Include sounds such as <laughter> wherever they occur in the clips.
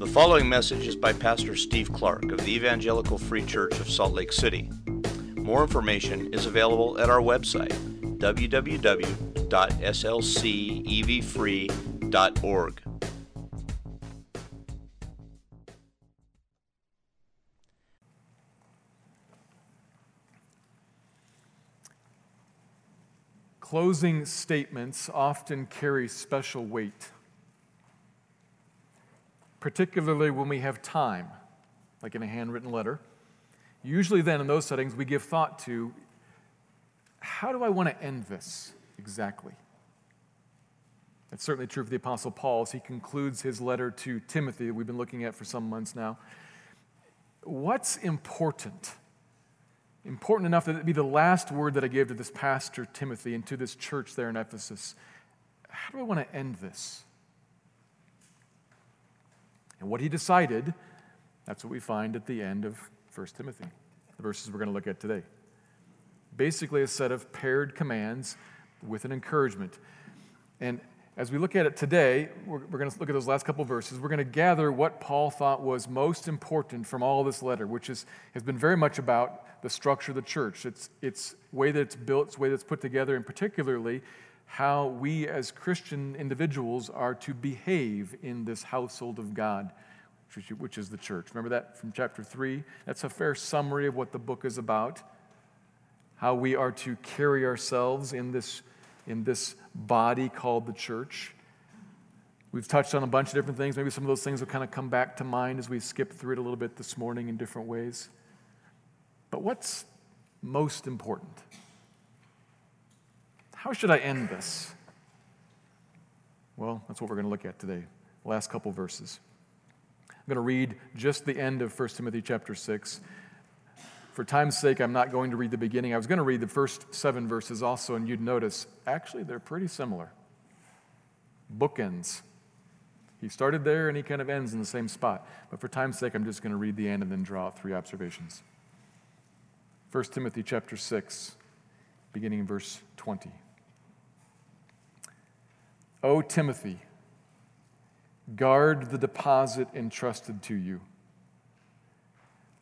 The following message is by Pastor Steve Clark of the Evangelical Free Church of Salt Lake City. More information is available at our website, www.slcevfree.org. Closing statements often carry special weight particularly when we have time, like in a handwritten letter. Usually, then, in those settings, we give thought to how do I want to end this exactly? That's certainly true for the Apostle Paul as he concludes his letter to Timothy that we've been looking at for some months now. What's important? Important enough that it be the last word that I gave to this pastor, Timothy, and to this church there in Ephesus. How do I want to end this? And what he decided, that's what we find at the end of 1 Timothy, the verses we're going to look at today. Basically, a set of paired commands with an encouragement. And as we look at it today, we're, we're going to look at those last couple verses. We're going to gather what Paul thought was most important from all this letter, which is, has been very much about the structure of the church, its, its way that it's built, its way that it's put together, and particularly how we as Christian individuals are to behave in this household of God, which is the church. Remember that from chapter 3? That's a fair summary of what the book is about. How we are to carry ourselves in this, in this body called the church. We've touched on a bunch of different things. Maybe some of those things will kind of come back to mind as we skip through it a little bit this morning in different ways. But what's most important? How should I end this? Well, that's what we're going to look at today. Last couple verses. I'm going to read just the end of 1 Timothy chapter 6. For time's sake, I'm not going to read the beginning. I was going to read the first seven verses also, and you'd notice actually they're pretty similar. Bookends. He started there and he kind of ends in the same spot. But for time's sake, I'm just going to read the end and then draw out three observations. 1 Timothy chapter 6, beginning in verse 20. O Timothy, guard the deposit entrusted to you.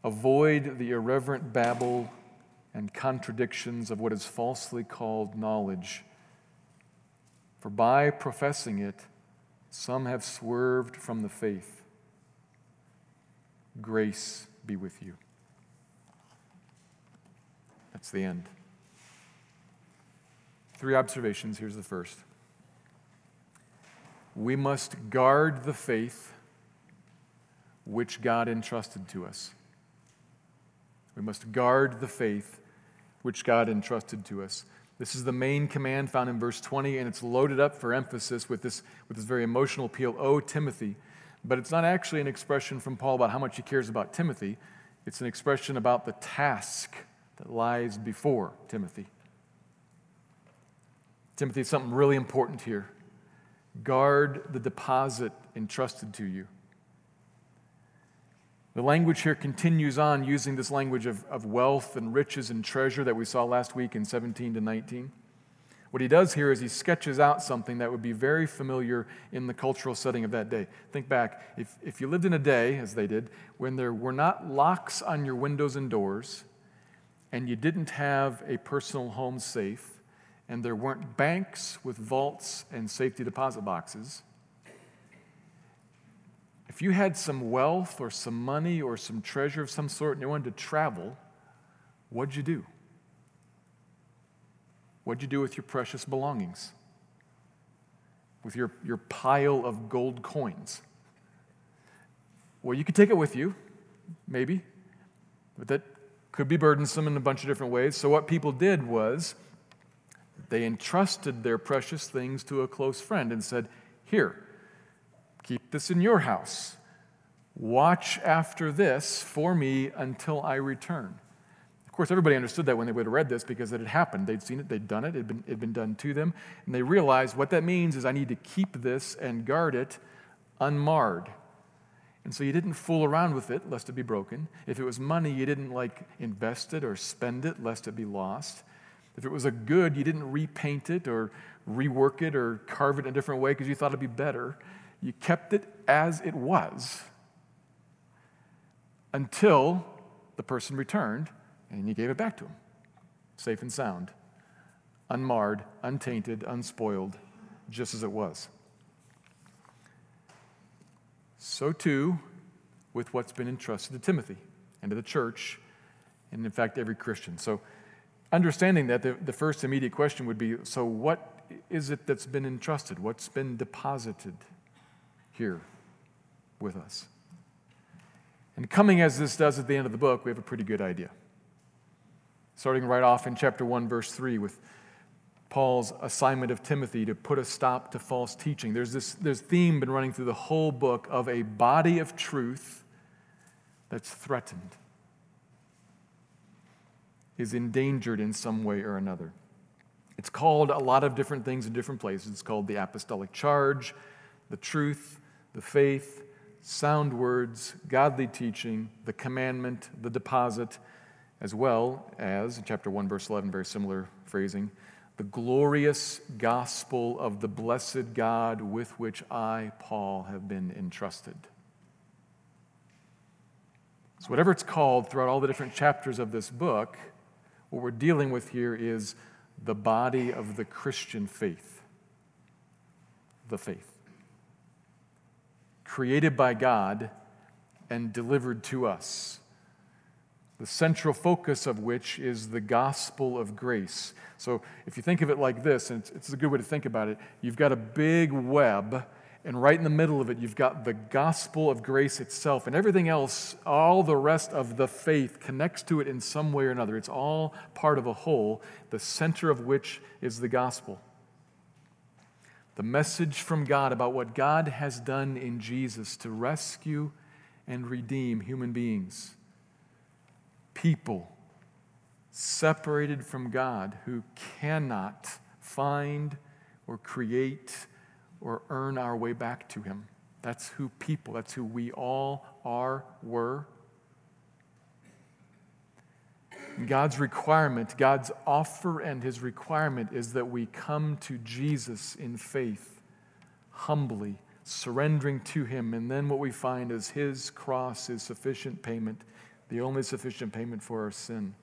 Avoid the irreverent babble and contradictions of what is falsely called knowledge. For by professing it, some have swerved from the faith. Grace be with you. That's the end. Three observations. Here's the first we must guard the faith which God entrusted to us. We must guard the faith which God entrusted to us. This is the main command found in verse 20, and it's loaded up for emphasis with this, with this very emotional appeal, Oh, Timothy. But it's not actually an expression from Paul about how much he cares about Timothy, it's an expression about the task that lies before Timothy. Timothy, something really important here. Guard the deposit entrusted to you. The language here continues on using this language of, of wealth and riches and treasure that we saw last week in 17 to 19. What he does here is he sketches out something that would be very familiar in the cultural setting of that day. Think back, if, if you lived in a day, as they did, when there were not locks on your windows and doors, and you didn't have a personal home safe, and there weren't banks with vaults and safety deposit boxes, if you had some wealth or some money or some treasure of some sort and you wanted to travel, what'd you do? What'd you do with your precious belongings? With your, your pile of gold coins? Well, you could take it with you, maybe, but that could be burdensome in a bunch of different ways. So, what people did was they entrusted their precious things to a close friend and said, Here, keep this in your house. Watch after this for me until I return. Of course, everybody understood that when they would have read this because it had happened. They'd seen it, they'd done it, it had been, it had been done to them. And they realized what that means is I need to keep this and guard it unmarred. And so you didn't fool around with it lest it be broken. If it was money, you didn't like invest it or spend it lest it be lost. If it was a good, you didn't repaint it or rework it or carve it in a different way because you thought it'd be better. You kept it as it was until the person returned and you gave it back to him, safe and sound, unmarred, untainted, unspoiled, just as it was. So too with what's been entrusted to Timothy and to the church, and in fact, every Christian. So, understanding that, the, the first immediate question would be so, what is it that's been entrusted? What's been deposited here with us? And coming as this does at the end of the book, we have a pretty good idea. Starting right off in chapter 1, verse 3, with Paul's assignment of Timothy to put a stop to false teaching. There's this there's theme been running through the whole book of a body of truth that's threatened, is endangered in some way or another. It's called a lot of different things in different places. It's called the apostolic charge, the truth, the faith, sound words, godly teaching, the commandment, the deposit, as well as, in chapter 1, verse 11, very similar phrasing, the glorious gospel of the blessed God with which I, Paul, have been entrusted. So, whatever it's called throughout all the different chapters of this book, what we're dealing with here is the body of the Christian faith. The faith. Created by God and delivered to us. The central focus of which is the gospel of grace. So, if you think of it like this, and it's, a good way to think about it, you've got a big web and right in the middle of it, you've got the gospel of grace itself, and everything else, all the rest of the faith connects to it in some way or another. It's all part of a whole, the center of which is the gospel. The message from God about what God has done in Jesus to rescue and redeem human beings, people separated from God who cannot find or create or earn our way back to Him. That's who people, that's who we all are, were. God's requirement, God's offer and His requirement is that we come to Jesus in faith, humbly, surrendering to Him. And then what we find is His cross is sufficient payment, the only sufficient payment for our sin.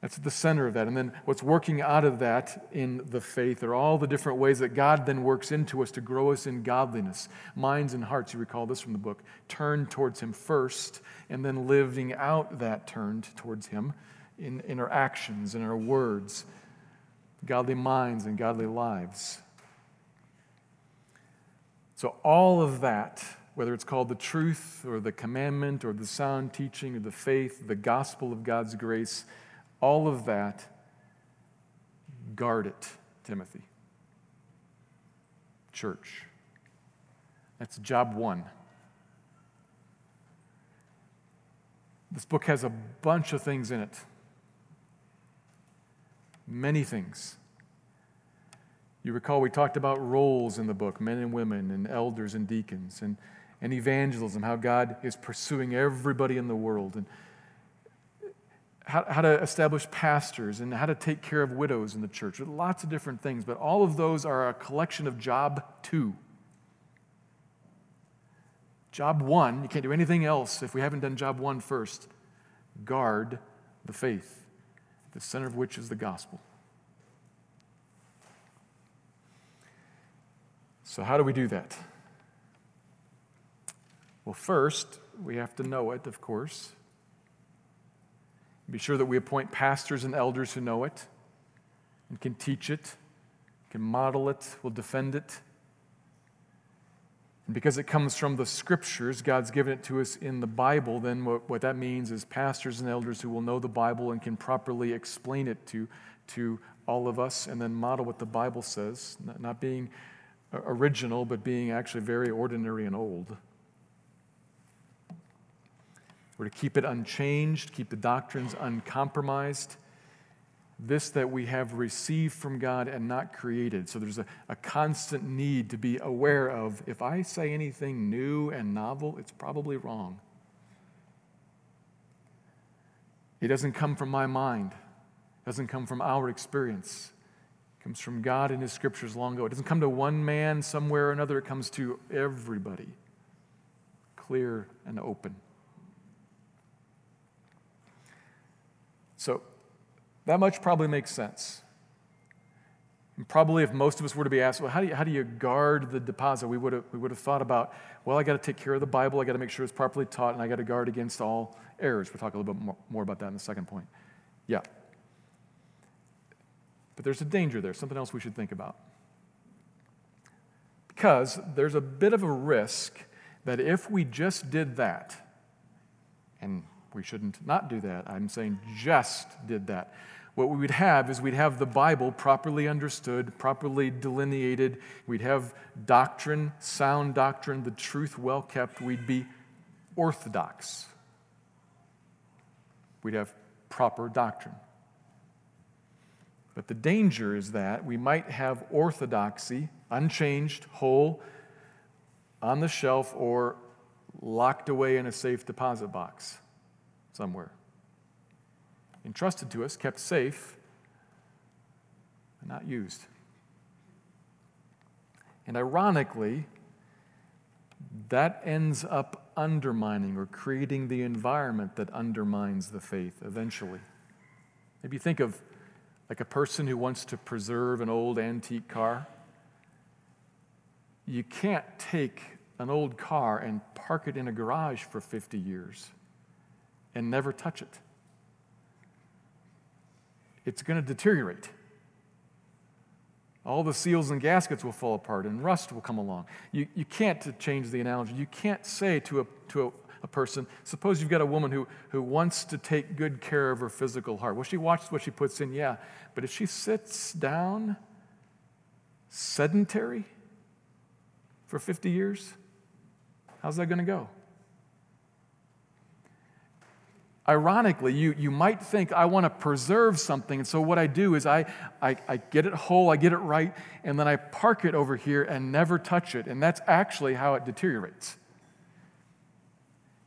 That's at the center of that. And then what's working out of that in the faith are all the different ways that God then works into us to grow us in godliness. Minds and hearts, you recall this from the book, turned towards Him first, and then living out that turned towards Him in, in our actions, in our words, godly minds and godly lives. So, all of that, whether it's called the truth or the commandment or the sound teaching or the faith, the gospel of God's grace, all of that, guard it, Timothy. Church. That's job one. This book has a bunch of things in it. Many things. You recall we talked about roles in the book men and women, and elders and deacons, and, and evangelism, how God is pursuing everybody in the world. And how, how to establish pastors and how to take care of widows in the church. Lots of different things, but all of those are a collection of job two. Job one, you can't do anything else if we haven't done job one first. Guard the faith, the center of which is the gospel. So, how do we do that? Well, first, we have to know it, of course. Be sure that we appoint pastors and elders who know it and can teach it, can model it, will defend it. And because it comes from the scriptures, God's given it to us in the Bible, then what, what that means is pastors and elders who will know the Bible and can properly explain it to, to all of us and then model what the Bible says, not, not being original, but being actually very ordinary and old. We're to keep it unchanged, keep the doctrines uncompromised. This that we have received from God and not created. So there's a, a constant need to be aware of if I say anything new and novel, it's probably wrong. It doesn't come from my mind, it doesn't come from our experience. It comes from God in His scriptures long ago. It doesn't come to one man somewhere or another, it comes to everybody clear and open. So, that much probably makes sense. And probably if most of us were to be asked, well, how do you, how do you guard the deposit? We would have, we would have thought about, well, I got to take care of the Bible, I got to make sure it's properly taught, and I got to guard against all errors. We'll talk a little bit more, more about that in the second point. Yeah. But there's a danger there, something else we should think about. Because there's a bit of a risk that if we just did that, and we shouldn't not do that, I'm saying just did that, what we would have is we'd have the Bible properly understood, properly delineated. We'd have doctrine, sound doctrine, the truth well kept. We'd be orthodox. We'd have proper doctrine. But the danger is that we might have orthodoxy, unchanged, whole, on the shelf, or locked away in a safe deposit box somewhere entrusted to us, kept safe, and not used. And ironically, that ends up undermining or creating the environment that undermines the faith eventually. Maybe think of like a person who wants to preserve an old antique car. You can't take an old car and park it in a garage for 50 years and never touch it it's going to deteriorate. All the seals and gaskets will fall apart and rust will come along. You, you can't, to change the analogy, you can't say to, a, to a, a person, suppose you've got a woman who, who wants to take good care of her physical heart. Well, she watches what she puts in, yeah. But if she sits down sedentary for 50 years, how's that going to go? Ironically, you, you might think, I want to preserve something. And so what I do is I, I, I get it whole, I get it right, and then I park it over here and never touch it. And that's actually how it deteriorates.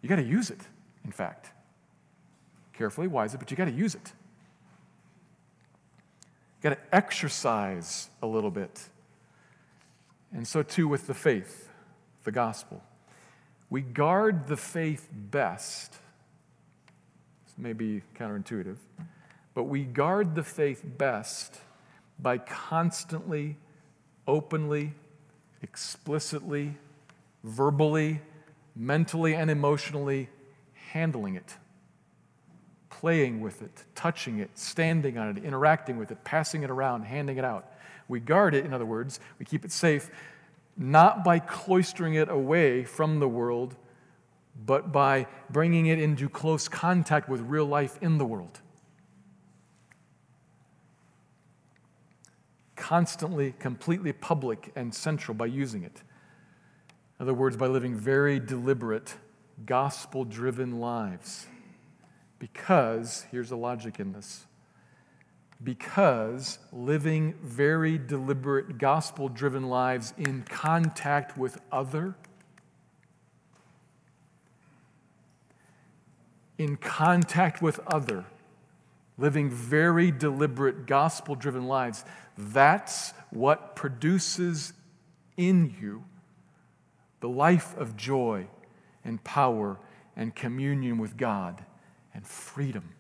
You got to use it, in fact. Carefully, wisely, but you got to use it. You got to exercise a little bit. And so, too, with the faith, the gospel. We guard the faith best may be counterintuitive, but we guard the faith best by constantly, openly, explicitly, verbally, mentally, and emotionally handling it, playing with it, touching it, standing on it, interacting with it, passing it around, handing it out. We guard it, in other words, we keep it safe, not by cloistering it away from the world but by bringing it into close contact with real life in the world. Constantly, completely public and central by using it. In other words, by living very deliberate, gospel driven lives. Because, here's the logic in this because living very deliberate, gospel driven lives in contact with other in contact with other, living very deliberate, gospel driven lives, that's what produces in you the life of joy and power and communion with God and freedom.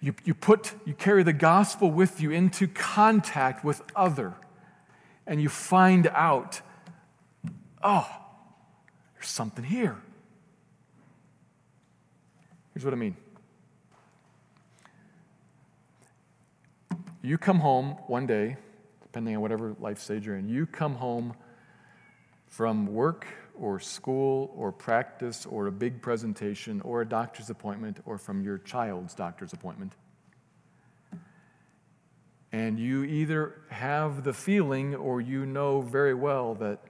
You, you put you carry the gospel with you into contact with other and you find out oh there's something here. Here's what I mean. You come home one day, depending on whatever life stage you're in, you come home from work or school or practice or a big presentation or a doctor's appointment or from your child's doctor's appointment. And you either have the feeling or you know very well that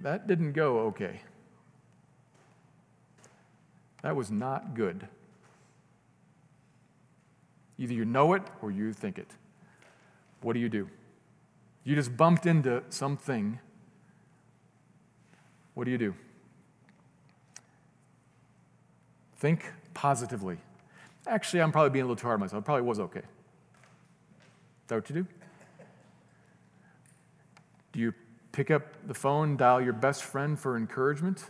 that didn't go okay. That was not good. Either you know it or you think it. What do you do? You just bumped into something. What do you do? Think positively. Actually, I'm probably being a little too hard on myself. It probably was okay. Is that what you do? Do you pick up the phone, dial your best friend for encouragement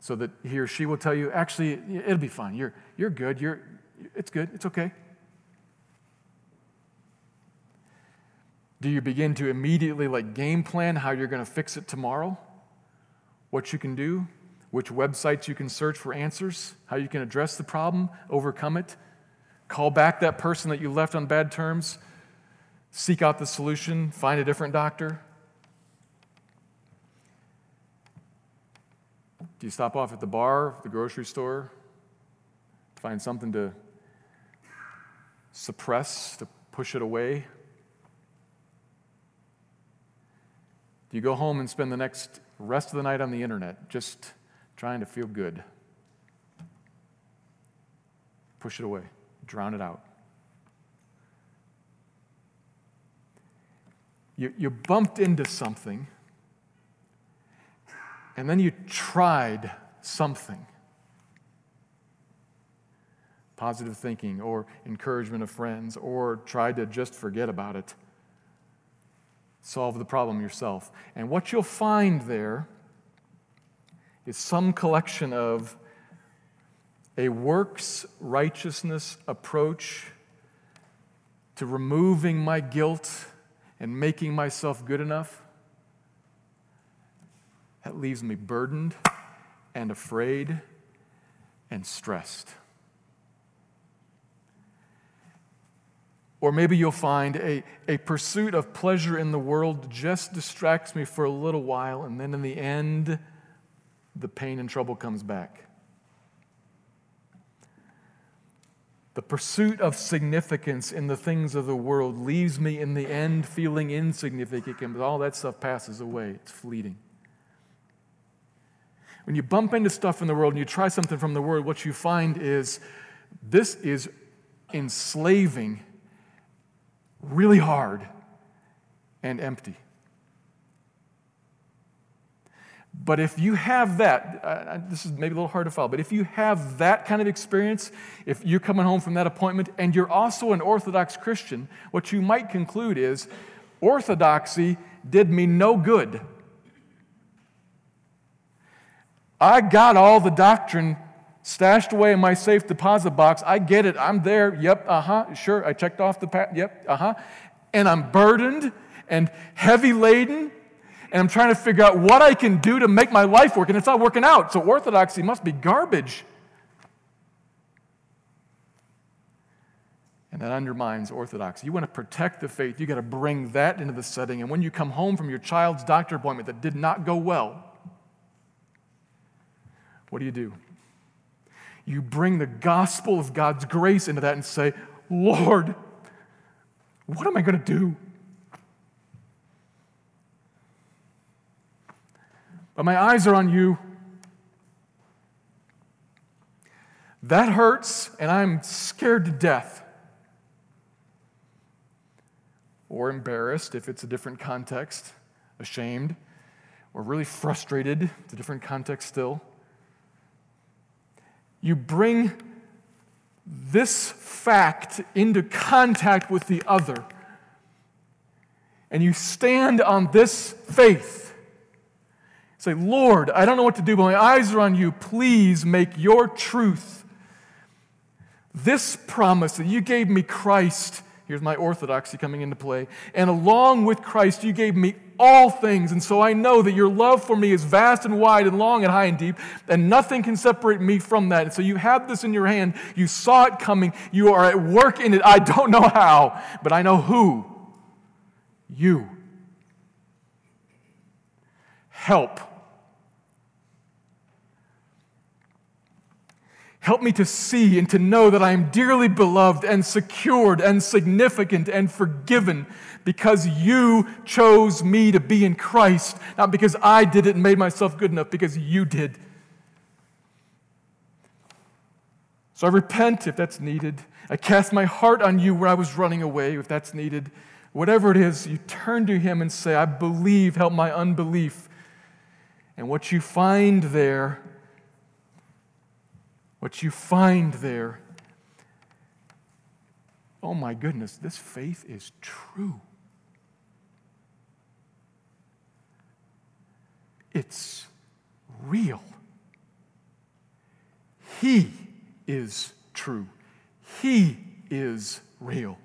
so that he or she will tell you, actually, it'll be fine. You're, you're good. You're, it's good. It's okay. Do you begin to immediately like game plan how you're going to fix it tomorrow? What you can do? Which websites you can search for answers? How you can address the problem, overcome it? Call back that person that you left on bad terms? Seek out the solution, find a different doctor? Do you stop off at the bar, the grocery store, to find something to suppress, to push it away? Do you go home and spend the next rest of the night on the internet just trying to feel good? Push it away, drown it out. You, you bumped into something, and then you tried something positive thinking or encouragement of friends, or tried to just forget about it solve the problem yourself. And what you'll find there is some collection of a works righteousness approach to removing my guilt and making myself good enough. That leaves me burdened and afraid and stressed. Or maybe you'll find a, a pursuit of pleasure in the world just distracts me for a little while, and then in the end, the pain and trouble comes back. The pursuit of significance in the things of the world leaves me in the end feeling insignificant, but all that stuff passes away. It's fleeting. When you bump into stuff in the world and you try something from the world, what you find is this is enslaving really hard and empty. But if you have that, uh, this is maybe a little hard to follow, but if you have that kind of experience, if you're coming home from that appointment and you're also an Orthodox Christian, what you might conclude is Orthodoxy did me no good. I got all the doctrine stashed away in my safe deposit box. I get it. I'm there. Yep. Uh huh. Sure. I checked off the pat. Yep. Uh huh. And I'm burdened and heavy laden. And I'm trying to figure out what I can do to make my life work. And it's not working out. So orthodoxy must be garbage. And that undermines orthodoxy. You want to protect the faith, you got to bring that into the setting. And when you come home from your child's doctor appointment that did not go well, what do you do? you bring the gospel of God's grace into that and say, Lord, what am I going to do? But my eyes are on you. That hurts, and I'm scared to death. Or embarrassed if it's a different context, ashamed, or really frustrated, it's a different context still. You bring this fact into contact with the other, and you stand on this faith. Say, Lord, I don't know what to do, but my eyes are on you. Please make your truth, this promise that you gave me Christ. Here's my orthodoxy coming into play. And along with Christ, you gave me all things. And so I know that your love for me is vast and wide and long and high and deep, and nothing can separate me from that. And so you have this in your hand. You saw it coming. You are at work in it. I don't know how, but I know who. You. Help. Help me to see and to know that I am dearly beloved and secured and significant and forgiven because you chose me to be in Christ, not because I did it and made myself good enough, because you did. So I repent if that's needed. I cast my heart on you where I was running away if that's needed. Whatever it is, you turn to Him and say, I believe, help my unbelief. And what you find there, what you find there, oh my goodness, this faith is true. It's real. He is true. He is real.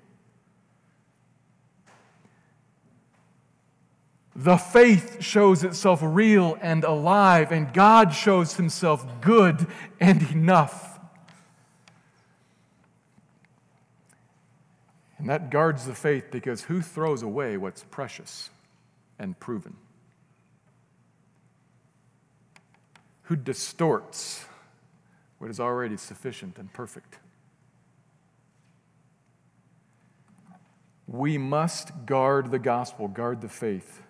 The faith shows itself real and alive, and God shows himself good and enough. And that guards the faith because who throws away what's precious and proven? Who distorts what is already sufficient and perfect? We must guard the gospel, guard the faith.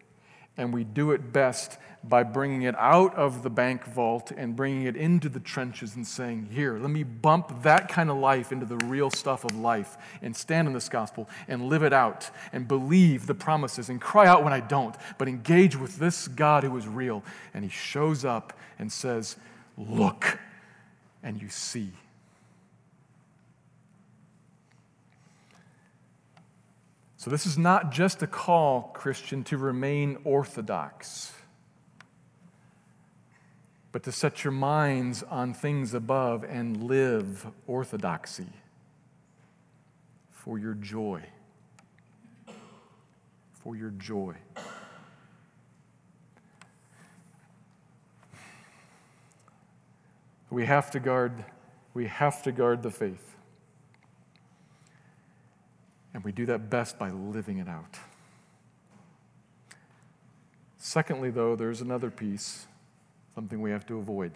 And we do it best by bringing it out of the bank vault and bringing it into the trenches and saying, Here, let me bump that kind of life into the real stuff of life and stand in this gospel and live it out and believe the promises and cry out when I don't, but engage with this God who is real. And he shows up and says, Look, and you see. So, this is not just a call, Christian, to remain orthodox, but to set your minds on things above and live orthodoxy for your joy. For your joy. We have to guard, we have to guard the faith. And we do that best by living it out. Secondly, though, there's another piece, something we have to avoid.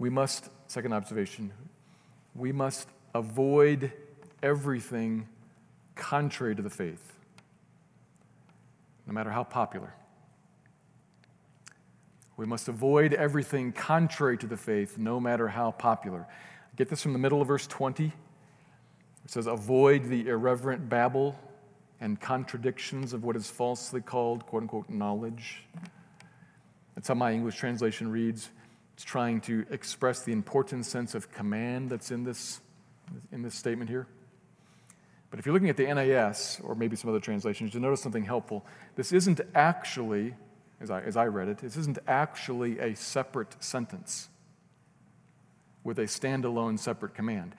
We must, second observation, we must avoid everything contrary to the faith, no matter how popular. We must avoid everything contrary to the faith, no matter how popular. Get this from the middle of verse 20. It says, avoid the irreverent babble and contradictions of what is falsely called, quote unquote, knowledge. That's how my English translation reads. It's trying to express the important sense of command that's in this, in this statement here. But if you're looking at the NAS, or maybe some other translations, you'll notice something helpful. This isn't actually, as I, as I read it, this isn't actually a separate sentence with a standalone separate command.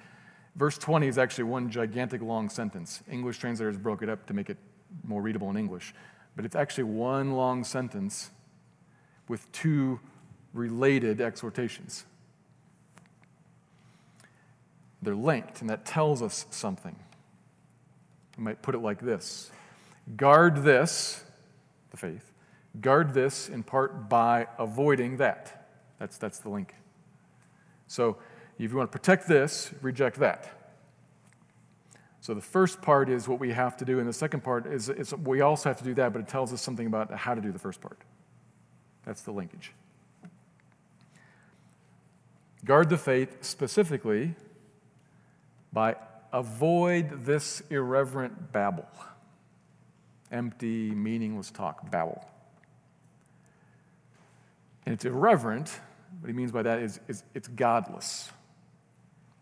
Verse 20 is actually one gigantic long sentence. English translators broke it up to make it more readable in English. But it's actually one long sentence with two related exhortations. They're linked, and that tells us something. We might put it like this Guard this, the faith, guard this in part by avoiding that. That's, that's the link. So, if you want to protect this, reject that. So the first part is what we have to do, and the second part is, is we also have to do that, but it tells us something about how to do the first part. That's the linkage. Guard the faith specifically by avoid this irreverent babble, empty, meaningless talk, babble. And it's irreverent. What he means by that is, is it's godless.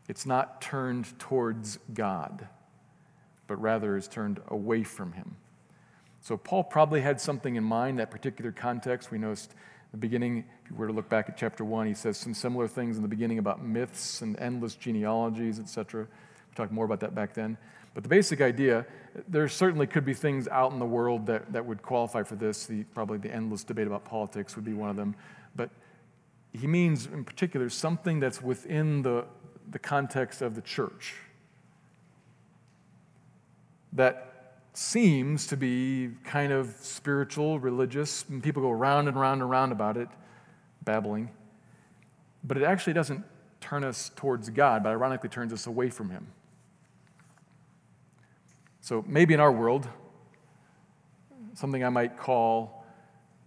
It's not turned towards God, but rather is turned away from Him. So Paul probably had something in mind, that particular context. We noticed the beginning, if you were to look back at chapter 1, he says some similar things in the beginning about myths and endless genealogies, etc. We talked more about that back then. But the basic idea, there certainly could be things out in the world that, that would qualify for this. The, probably the endless debate about politics would be one of them. But he means, in particular, something that's within the, the context of the church that seems to be kind of spiritual, religious, and people go round and round and round about it, babbling. But it actually doesn't turn us towards God, but ironically turns us away from Him. So maybe in our world, something I might call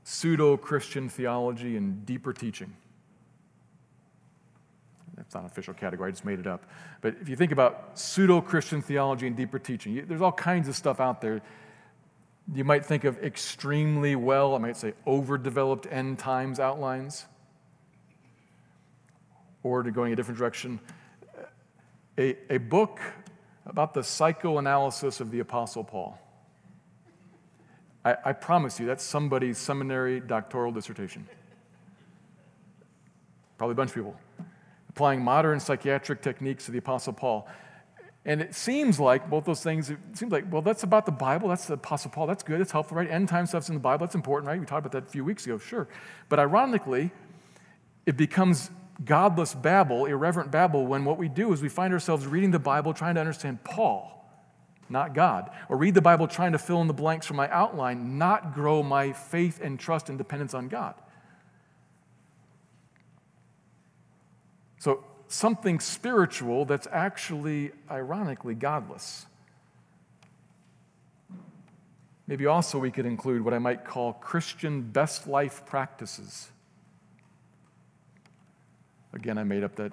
pseudo Christian theology and deeper teaching. It's not an official category, I just made it up. But if you think about pseudo Christian theology and deeper teaching, there's all kinds of stuff out there. You might think of extremely well, I might say overdeveloped end times outlines. Or to going a different direction, a, a book about the psychoanalysis of the Apostle Paul. I, I promise you, that's somebody's seminary doctoral dissertation. Probably a bunch of people. Applying modern psychiatric techniques to the Apostle Paul. And it seems like both those things, it seems like, well, that's about the Bible. That's the Apostle Paul. That's good. It's helpful, right? End time stuff's in the Bible. That's important, right? We talked about that a few weeks ago, sure. But ironically, it becomes godless babble, irreverent babble, when what we do is we find ourselves reading the Bible trying to understand Paul, not God. Or read the Bible trying to fill in the blanks from my outline, not grow my faith and trust and dependence on God. So something spiritual that's actually, ironically, godless. Maybe also we could include what I might call Christian best life practices. Again, I made up that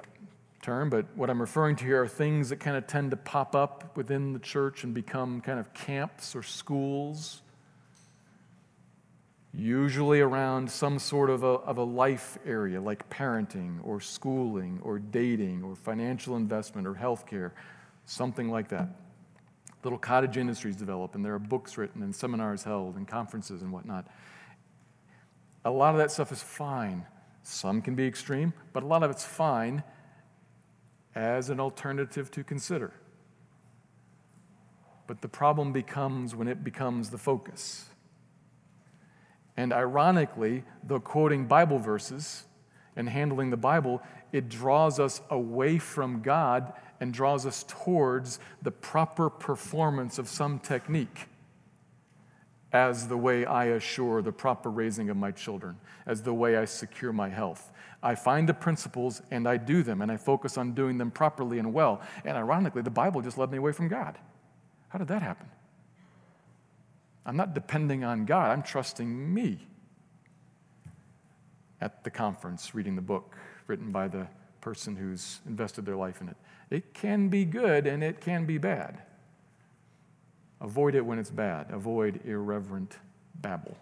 term, but what I'm referring to here are things that kind of tend to pop up within the church and become kind of camps or schools usually around some sort of a, of a life area like parenting or schooling or dating or financial investment or healthcare, something like that. Little cottage industries develop, and there are books written and seminars held and conferences and whatnot. A lot of that stuff is fine. Some can be extreme, but a lot of it's fine as an alternative to consider. But the problem becomes when it becomes the focus. And ironically, though quoting Bible verses and handling the Bible, it draws us away from God and draws us towards the proper performance of some technique as the way I assure the proper raising of my children, as the way I secure my health. I find the principles and I do them, and I focus on doing them properly and well. And ironically, the Bible just led me away from God. How did that happen? I'm not depending on God, I'm trusting me. At the conference, reading the book written by the person who's invested their life in it. It can be good and it can be bad. Avoid it when it's bad, avoid irreverent babble.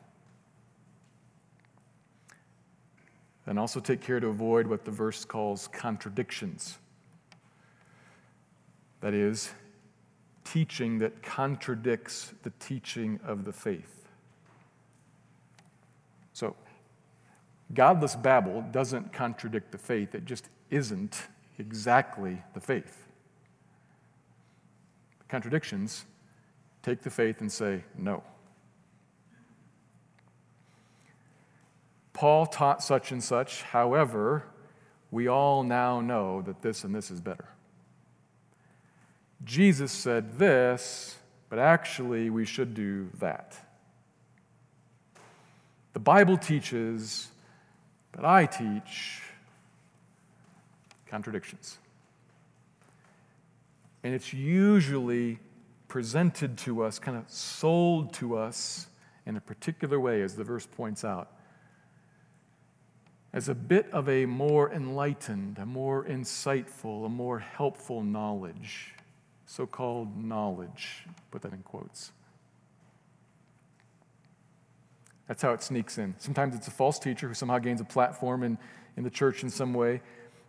Then also take care to avoid what the verse calls contradictions. That is, teaching that contradicts the teaching of the faith. So, godless babble doesn't contradict the faith, it just isn't exactly the faith. Contradictions take the faith and say no. Paul taught such and such, however, we all now know that this and this is better. Jesus said this, but actually we should do that. The Bible teaches, but I teach contradictions. And it's usually presented to us, kind of sold to us in a particular way, as the verse points out, as a bit of a more enlightened, a more insightful, a more helpful knowledge so called knowledge. Put that in quotes. That's how it sneaks in. Sometimes it's a false teacher who somehow gains a platform in, in the church in some way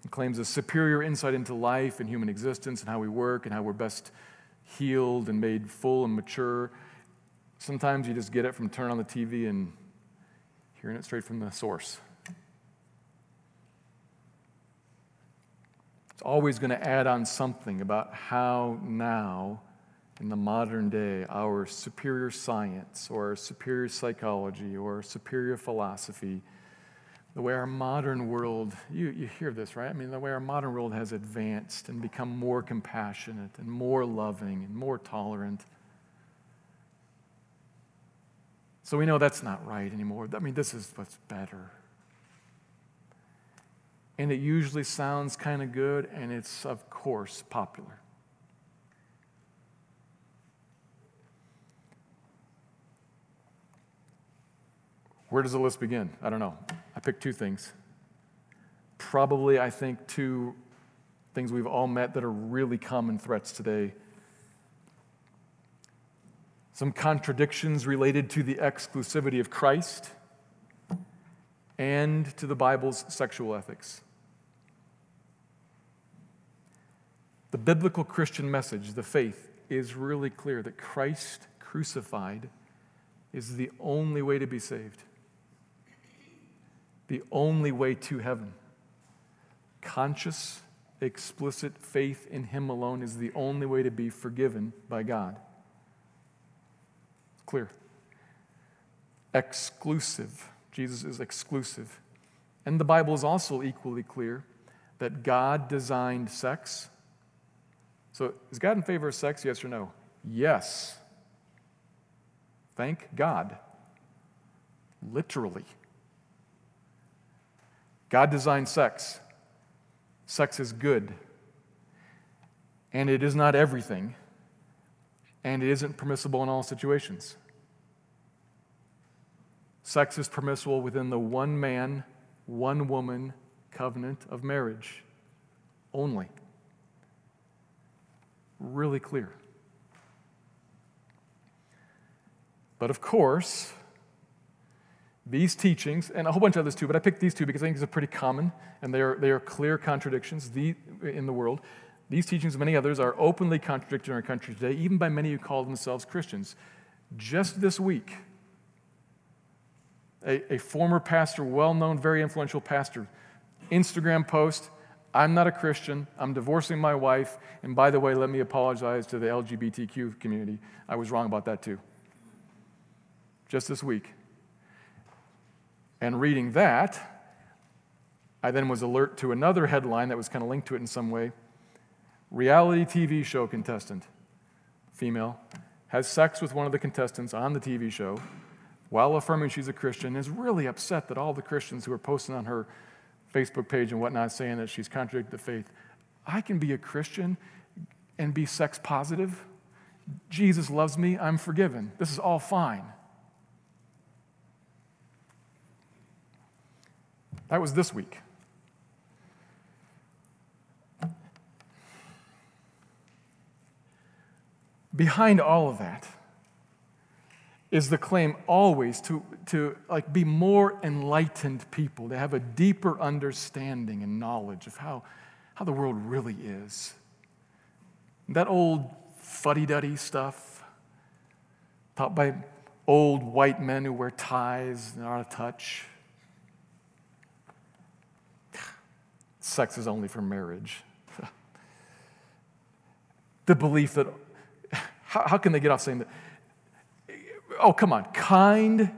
and claims a superior insight into life and human existence and how we work and how we're best healed and made full and mature. Sometimes you just get it from turning on the TV and hearing it straight from the source. It's always going to add on something about how now, in the modern day, our superior science or superior psychology or superior philosophy, the way our modern world, you, you hear this, right? I mean, the way our modern world has advanced and become more compassionate and more loving and more tolerant. So we know that's not right anymore. I mean, this is what's better and it usually sounds kind of good, and it's, of course, popular. Where does the list begin? I don't know. I picked two things. Probably, I think, two things we've all met that are really common threats today. Some contradictions related to the exclusivity of Christ and to the Bible's sexual ethics. The biblical Christian message, the faith, is really clear that Christ crucified is the only way to be saved, the only way to heaven. Conscious, explicit faith in Him alone is the only way to be forgiven by God. Clear. Exclusive. Jesus is exclusive. And the Bible is also equally clear that God designed sex. So, is God in favor of sex, yes or no? Yes. Thank God. Literally. God designed sex. Sex is good. And it is not everything. And it isn't permissible in all situations. Sex is permissible within the one man, one woman covenant of marriage only. Really clear. But of course, these teachings, and a whole bunch of others too, but I picked these two because I think these are pretty common and they are, they are clear contradictions in the world. These teachings, many others, are openly contradicted in our country today, even by many who call themselves Christians. Just this week, a, a former pastor, well known, very influential pastor, Instagram post I'm not a Christian. I'm divorcing my wife. And by the way, let me apologize to the LGBTQ community. I was wrong about that too. Just this week. And reading that, I then was alert to another headline that was kind of linked to it in some way. Reality TV show contestant, female, has sex with one of the contestants on the TV show while affirming she's a Christian, is really upset that all the Christians who are posting on her Facebook page and whatnot saying that she's contradicted the faith. I can be a Christian and be sex positive. Jesus loves me, I'm forgiven. This is all fine. That was this week. Behind all of that, is the claim always to, to like be more enlightened people, to have a deeper understanding and knowledge of how, how the world really is. That old fuddy-duddy stuff taught by old white men who wear ties and are out of touch. Sex is only for marriage. <laughs> the belief that, <laughs> how, how can they get off saying that? Oh, come on, kind,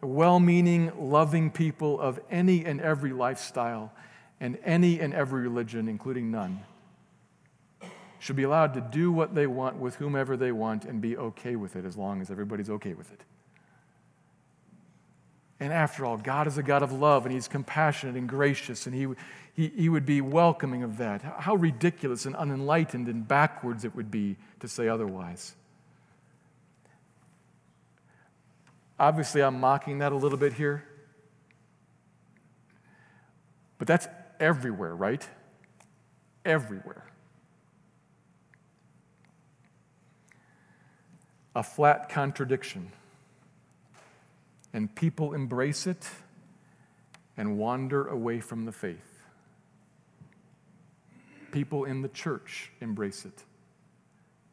well meaning, loving people of any and every lifestyle and any and every religion, including none, should be allowed to do what they want with whomever they want and be okay with it as long as everybody's okay with it. And after all, God is a God of love and He's compassionate and gracious, and He, he, he would be welcoming of that. How ridiculous and unenlightened and backwards it would be to say otherwise. Obviously, I'm mocking that a little bit here. But that's everywhere, right? Everywhere. A flat contradiction. And people embrace it and wander away from the faith. People in the church embrace it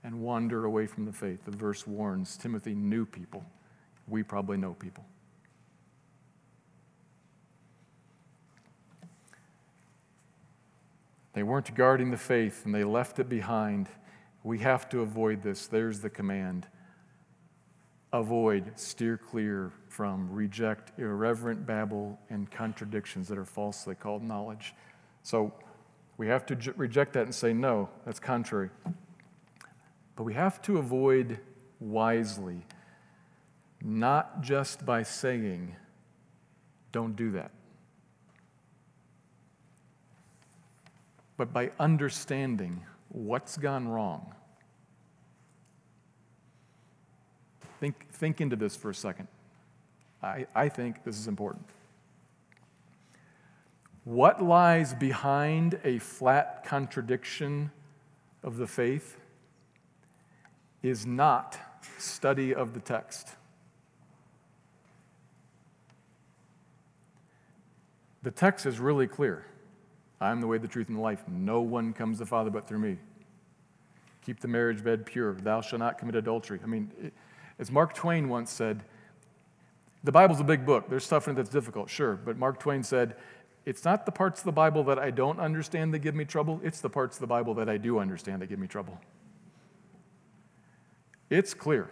and wander away from the faith. The verse warns Timothy knew people we probably know people. They weren't guarding the faith and they left it behind. We have to avoid this. There's the command. Avoid, steer clear from, reject irreverent babble and contradictions that are falsely called knowledge. So we have to reject that and say, no, that's contrary. But we have to avoid wisely not just by saying, don't do that, but by understanding what's gone wrong. Think, think into this for a second. I, I think this is important. What lies behind a flat contradiction of the faith is not study of the text. The text is really clear. I am the way, the truth, and the life. No one comes to the Father but through me. Keep the marriage bed pure. Thou shalt not commit adultery. I mean, as Mark Twain once said, The Bible's a big book. There's stuff in it that's difficult, sure. But Mark Twain said, it's not the parts of the Bible that I don't understand that give me trouble, it's the parts of the Bible that I do understand that give me trouble. It's clear.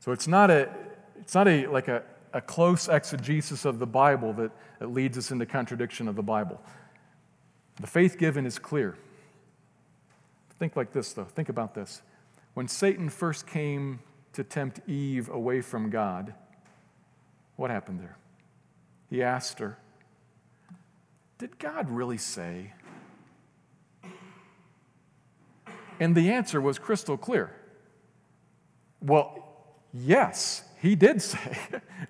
So it's not a, it's not a like a, a close exegesis of the Bible that, that leads us into contradiction of the Bible. The faith given is clear. Think like this, though. Think about this. When Satan first came to tempt Eve away from God, what happened there? He asked her, Did God really say? And the answer was crystal clear. Well, yes, he did <laughs> say.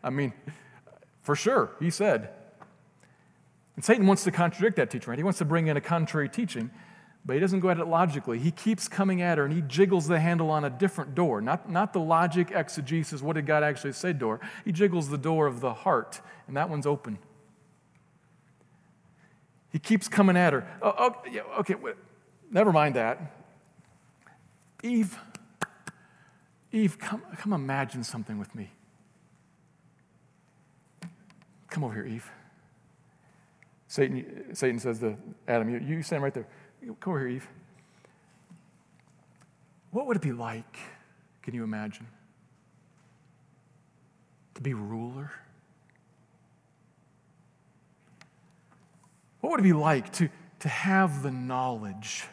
I mean, for sure, he said. And Satan wants to contradict that teaching, right? He wants to bring in a contrary teaching. But he doesn't go at it logically. He keeps coming at her and he jiggles the handle on a different door. Not, not the logic, exegesis, what did God actually say door. He jiggles the door of the heart, and that one's open. He keeps coming at her. Oh, oh okay, wait, never mind that. Eve, Eve, come, come imagine something with me. Come over here, Eve. Satan, Satan says to Adam, you, you stand right there. Come over here, Eve. What would it be like, can you imagine, to be ruler? What would it be like to, to have the knowledge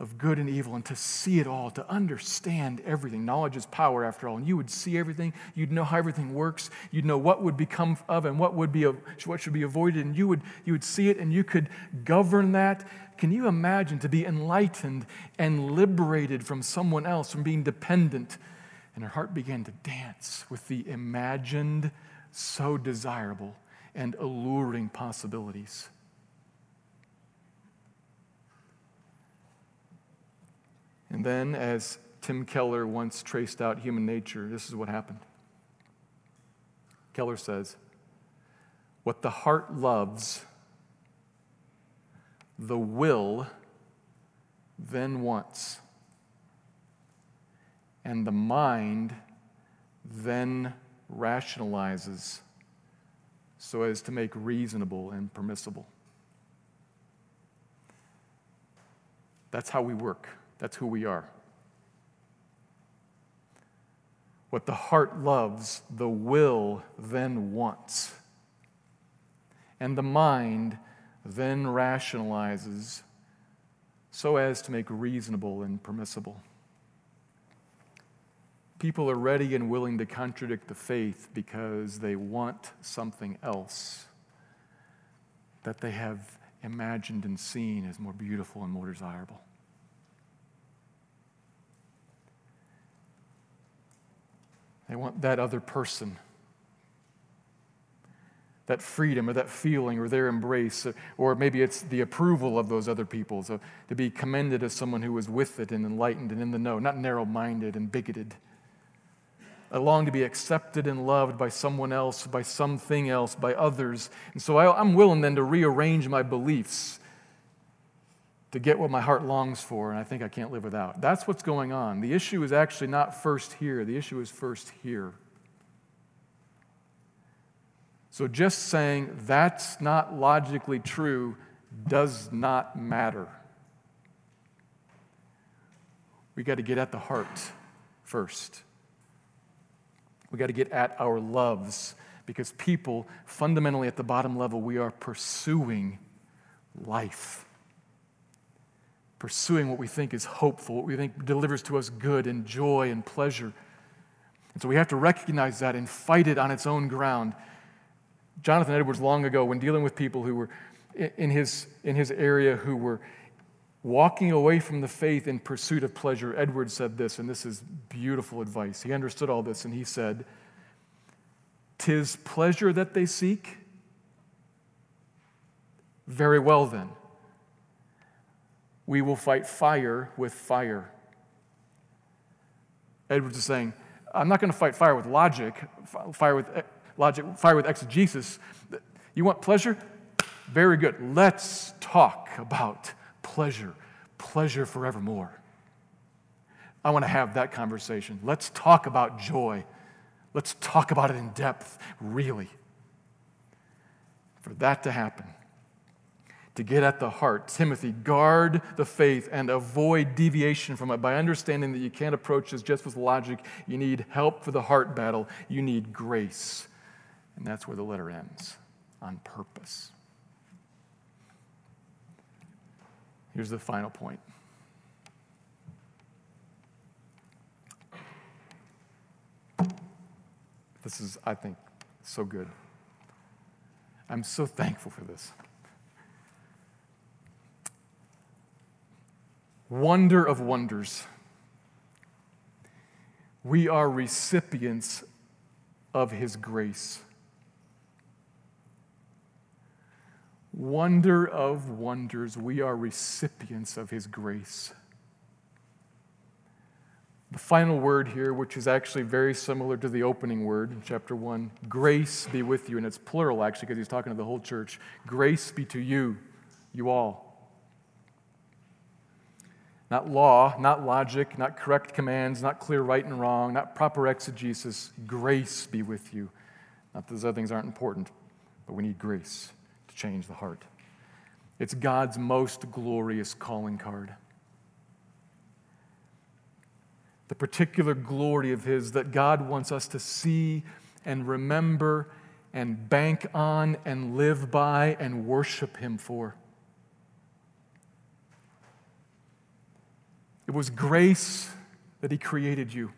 of good and evil and to see it all, to understand everything. Knowledge is power, after all. And you would see everything. You'd know how everything works. You'd know what would become of and what would be what should be avoided. And you would you would see it and you could govern that. Can you imagine to be enlightened and liberated from someone else, from being dependent? And her heart began to dance with the imagined, so desirable and alluring possibilities. And then, as Tim Keller once traced out human nature, this is what happened. Keller says, What the heart loves, the will then wants, and the mind then rationalizes so as to make reasonable and permissible. That's how we work. That's who we are. What the heart loves, the will then wants. And the mind then rationalizes so as to make reasonable and permissible. People are ready and willing to contradict the faith because they want something else that they have imagined and seen as more beautiful and more desirable. They want that other person, that freedom or that feeling or their embrace, or maybe it's the approval of those other people, so to be commended as someone who is with it and enlightened and in the know, not narrow minded and bigoted. I long to be accepted and loved by someone else, by something else, by others. And so I, am willing then to rearrange my beliefs to get what my heart longs for, and I think I can't live without. That's what's going on. The issue is actually not first here, the issue is first here. So just saying that's not logically true does not matter. We got to get at the heart first. We got to get at our loves because people, fundamentally at the bottom level, we are pursuing life pursuing what we think is hopeful, what we think delivers to us good and joy and pleasure. And so we have to recognize that and fight it on its own ground. Jonathan Edwards, long ago, when dealing with people who were in his, in his area who were walking away from the faith in pursuit of pleasure, Edwards said this, and this is beautiful advice. He understood all this, and he said, Tis pleasure that they seek? Very well, then we will fight fire with fire. Edwards is saying, I'm not going to fight fire with logic, fire with eh, logic, fire with exegesis. You want pleasure? Very good. Let's talk about pleasure, pleasure forevermore. I want to have that conversation. Let's talk about joy. Let's talk about it in depth, really. For that to happen, to get at the heart, Timothy, guard the faith and avoid deviation from it by understanding that you can't approach this just with logic. You need help for the heart battle, you need grace. And that's where the letter ends on purpose. Here's the final point. This is, I think, so good. I'm so thankful for this. Wonder of wonders. We are recipients of His grace. Wonder of wonders, we are recipients of His grace. The final word here, which is actually very similar to the opening word in chapter 1 grace be with you. And it's plural, actually, because he's talking to the whole church. Grace be to you, you all. Not law, not logic, not correct commands, not clear right and wrong, not proper exegesis. Grace be with you. Not that those other things aren't important, but we need grace to change the heart. It's God's most glorious calling card the particular glory of His that God wants us to see and remember and bank on and live by and worship Him for. It was grace that He created you.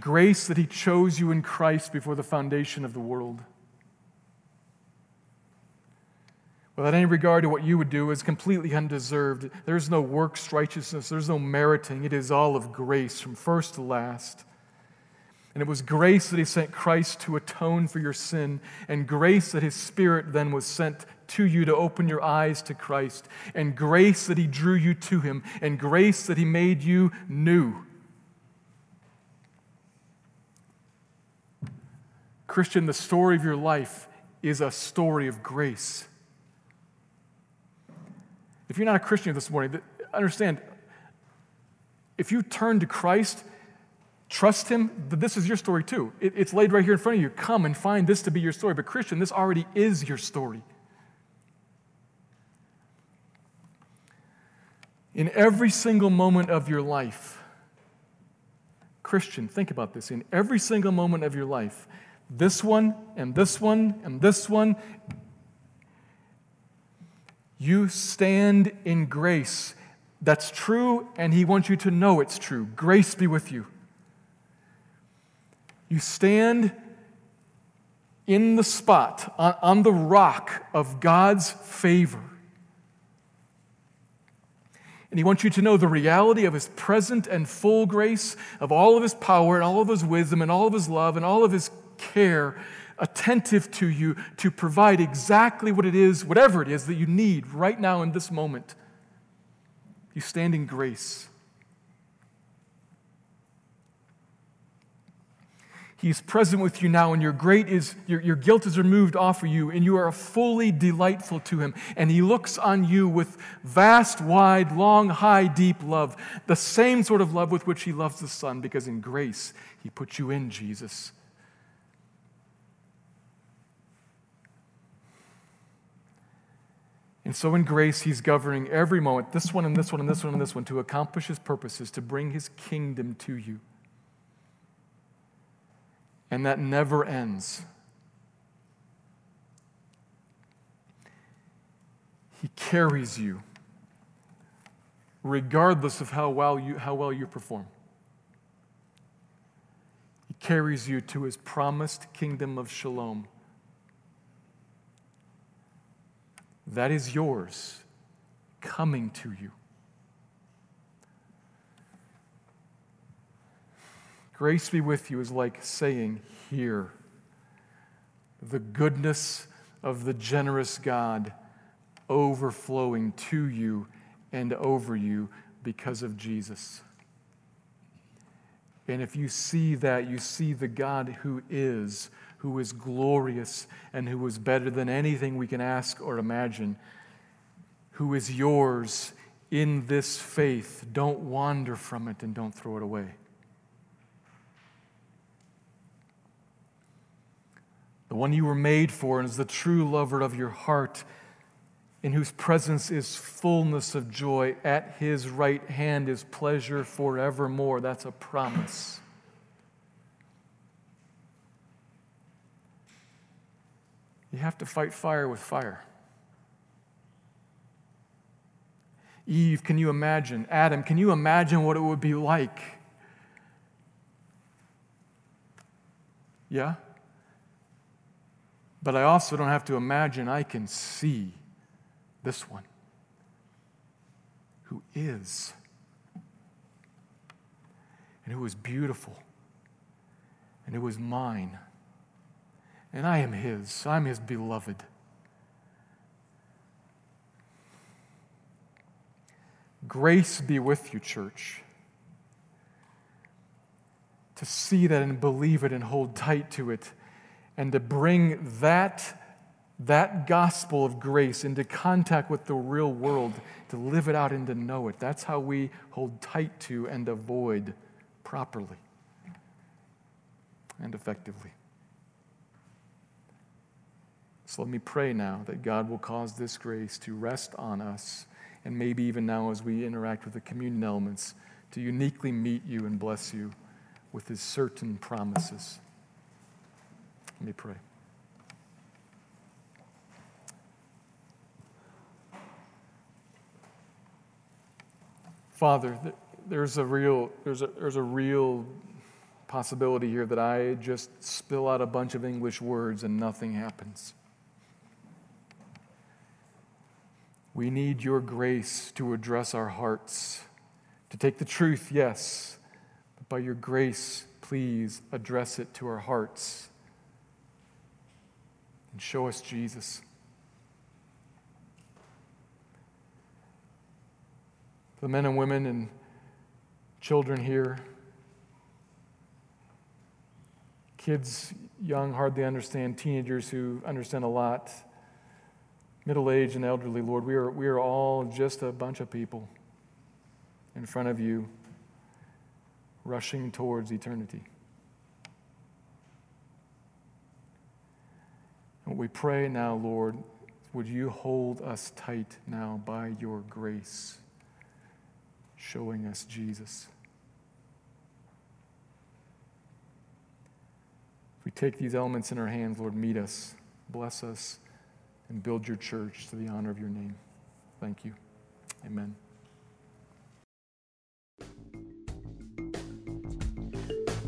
Grace that He chose you in Christ before the foundation of the world. without any regard to what you would do, is completely undeserved. There's no works righteousness, there's no meriting. It is all of grace from first to last. And it was grace that He sent Christ to atone for your sin, and grace that His Spirit then was sent to you to open your eyes to Christ, and grace that He drew you to Him, and grace that He made you new. Christian, the story of your life is a story of grace. If you're not a Christian this morning, understand if you turn to Christ, trust Him, that this is your story too. it's laid right here in front of you. Come and find this to be your story. But, Christian, this already is your story. In every single moment of your life, Christian, think about this. In every single moment of your life, this one and this one and this one you stand in grace. That's true, and He wants you to know it's true. Grace be with you. You stand in the spot, on, the rock of God's favor. And He wants you to know the reality of His present and full grace, of all of His power, and all of His wisdom, and all of His love, and all of His care attentive to you to provide exactly what it is, whatever it is that you need right now in this moment. You stand in grace. He's present with you now, and your great is your, your guilt is removed off of you, and you are fully delightful to him. And he looks on you with vast, wide, long, high, deep love, the same sort of love with which he loves the Son, because in grace he put you in Jesus And so in grace, he's governing every moment, this one and this one and this one and this one, to accomplish his purposes, to bring his kingdom to you. And that never ends. He carries you regardless of how well you, how well you perform. He carries you to his promised kingdom of shalom that is yours coming to you. Grace be with you is like saying, Here, the goodness of the generous God overflowing to you and over you because of Jesus. And if you see that, you see the God who is who is glorious and who is better than anything we can ask or imagine, who is yours in this faith. Don't wander from it and don't throw it away. The one you were made for and is the true lover of your heart, in whose presence is fullness of joy. At his right hand is pleasure forevermore. That's a promise. You have to fight fire with fire. Eve, can you imagine? Adam, can you imagine what it would be like? Yeah? But I also don't have to imagine, I can see this one who is and who is beautiful and who is mine and I am His. I'm His beloved. Grace be with you, church. To see that and believe it and hold tight to it, and to bring that, that gospel of grace into contact with the real world, to live it out and to know it. That's how we hold tight to and avoid properly and effectively. So let me pray now that God will cause this grace to rest on us, and maybe even now as we interact with the communion elements, to uniquely meet you and bless you with his certain promises. Let me pray. Father, there's a real, there's a, there's a real possibility here that I just spill out a bunch of English words and nothing happens. We need your grace to address our hearts, to take the truth, yes, but by your grace, please address it to our hearts and show us Jesus. The men and women and children here, kids, young, hardly understand, teenagers who understand a lot middle aged and elderly, Lord, we are, we are all just a bunch of people in front of you rushing towards eternity. We pray now, Lord, would you hold us tight now by your grace, showing us Jesus? If we take these elements in our hands, Lord, meet us, bless us and build your church to the honor of your name. Thank you. Amen.